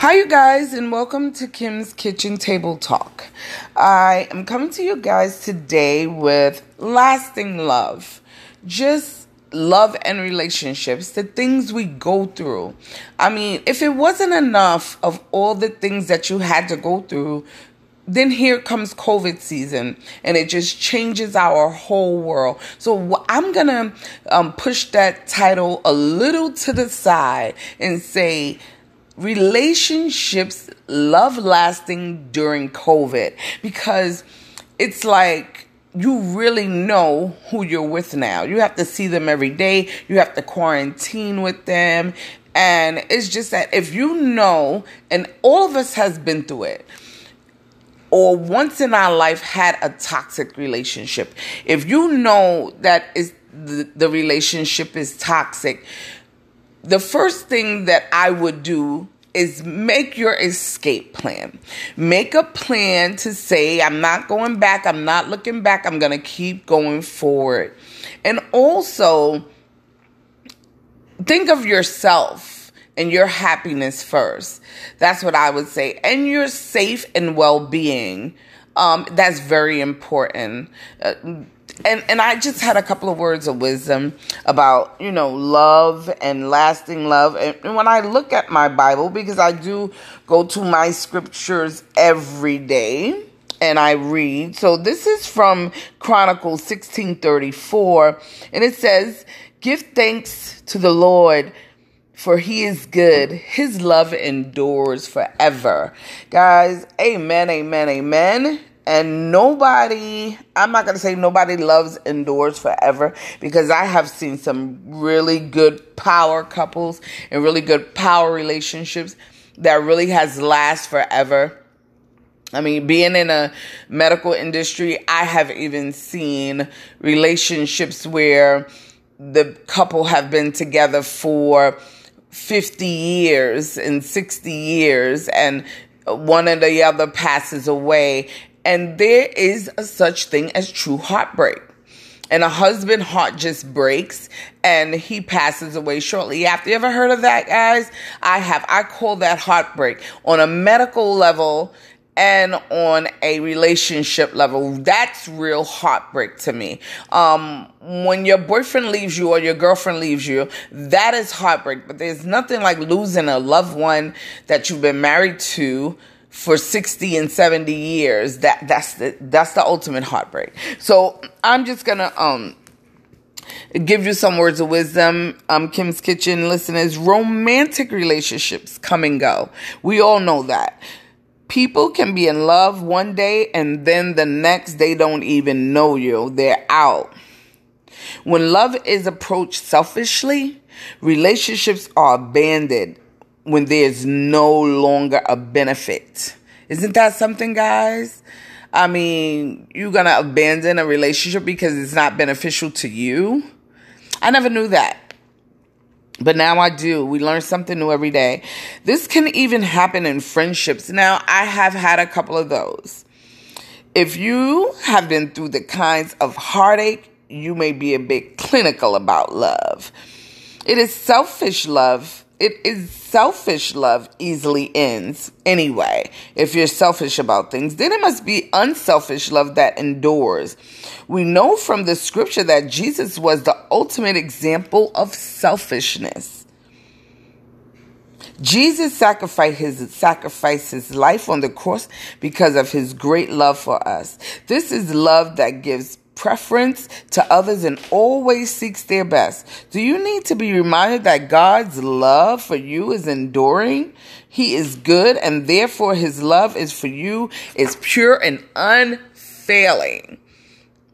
Hi, you guys, and welcome to Kim's Kitchen Table Talk. I am coming to you guys today with lasting love. Just love and relationships, the things we go through. I mean, if it wasn't enough of all the things that you had to go through, then here comes COVID season and it just changes our whole world. So I'm to um, push that title a little to the side and say, relationships love lasting during COVID because it's like you really know who you're with now. You have to see them every day, you have to quarantine with them. And it's just that if you know, and all of us has been through it, or once in our life had a toxic relationship, if you know that is the, the relationship is toxic, the first thing that I would do is make your escape plan. Make a plan to say, I'm not going back, I'm not looking back, I'm going to keep going forward. And also, think of yourself and your happiness first. That's what I would say. And your safe and well being. Um, that's very important. Uh, and and I just had a couple of words of wisdom about you know love and lasting love. And, and when I look at my Bible, because I do go to my scriptures every day and I read. So this is from Chronicles 16:34 and it says, "Give thanks to the Lord for he is good. His love endures forever." Guys, amen, amen, amen. And nobody, I'm not going to say nobody loves indoors forever because I have seen some really good power couples and really good power relationships that really has last forever. I mean, being in a medical industry, I have even seen relationships where the couple have been together for 50 years and 60 years and one or the other passes away and there is a such thing as true heartbreak. And a husband heart just breaks and he passes away shortly after. You ever heard of that, guys? I have. I call that heartbreak on a medical level and on a relationship level. That's real heartbreak to me. Um, when your boyfriend leaves you or your girlfriend leaves you, that is heartbreak. But there's nothing like losing a loved one that you've been married to for 60 and 70 years that that's the that's the ultimate heartbreak. So i'm just gonna um give you some words of wisdom. Um kim's kitchen listeners romantic relationships come and go. We all know that. People can be in love one day and then the next they don't even know you. They're out. When love is approached selfishly relationships are abandoned when there's no longer a benefit. Isn't that something, guys? I mean, you're going to abandon a relationship because it's not beneficial to you? I never knew that. But now I do. We learn something new every day. This can even happen in friendships. Now, I have had a couple of those. If you have been through the kinds of heartache, you may be a bit clinical about love. It is selfish love it is selfish love easily ends anyway. If you're selfish about things, then it must be unselfish love that endures. We know from the scripture that Jesus was the ultimate example of selfishness. Jesus sacrificed his, sacrificed his life on the cross because of his great love for us. This is love that gives preference to others and always seeks their best. Do you need to be reminded that God's love for you is enduring? He is good and therefore his love is for you is pure and unfailing.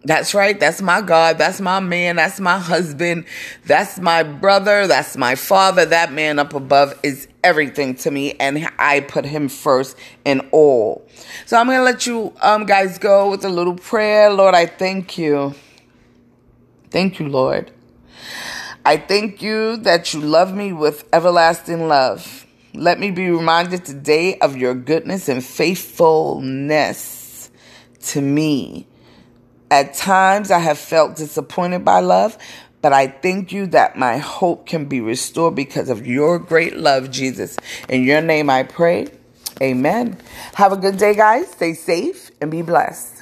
That's right. That's my God. That's my man. That's my husband. That's my brother. That's my father. That man up above is everything to me and I put him first in all. So I'm going to let you um guys go with a little prayer. Lord, I thank you. Thank you, Lord. I thank you that you love me with everlasting love. Let me be reminded today of your goodness and faithfulness to me. At times I have felt disappointed by love, But I thank you that my hope can be restored because of your great love, Jesus. In your name I pray. Amen. Have a good day, guys. Stay safe and be blessed.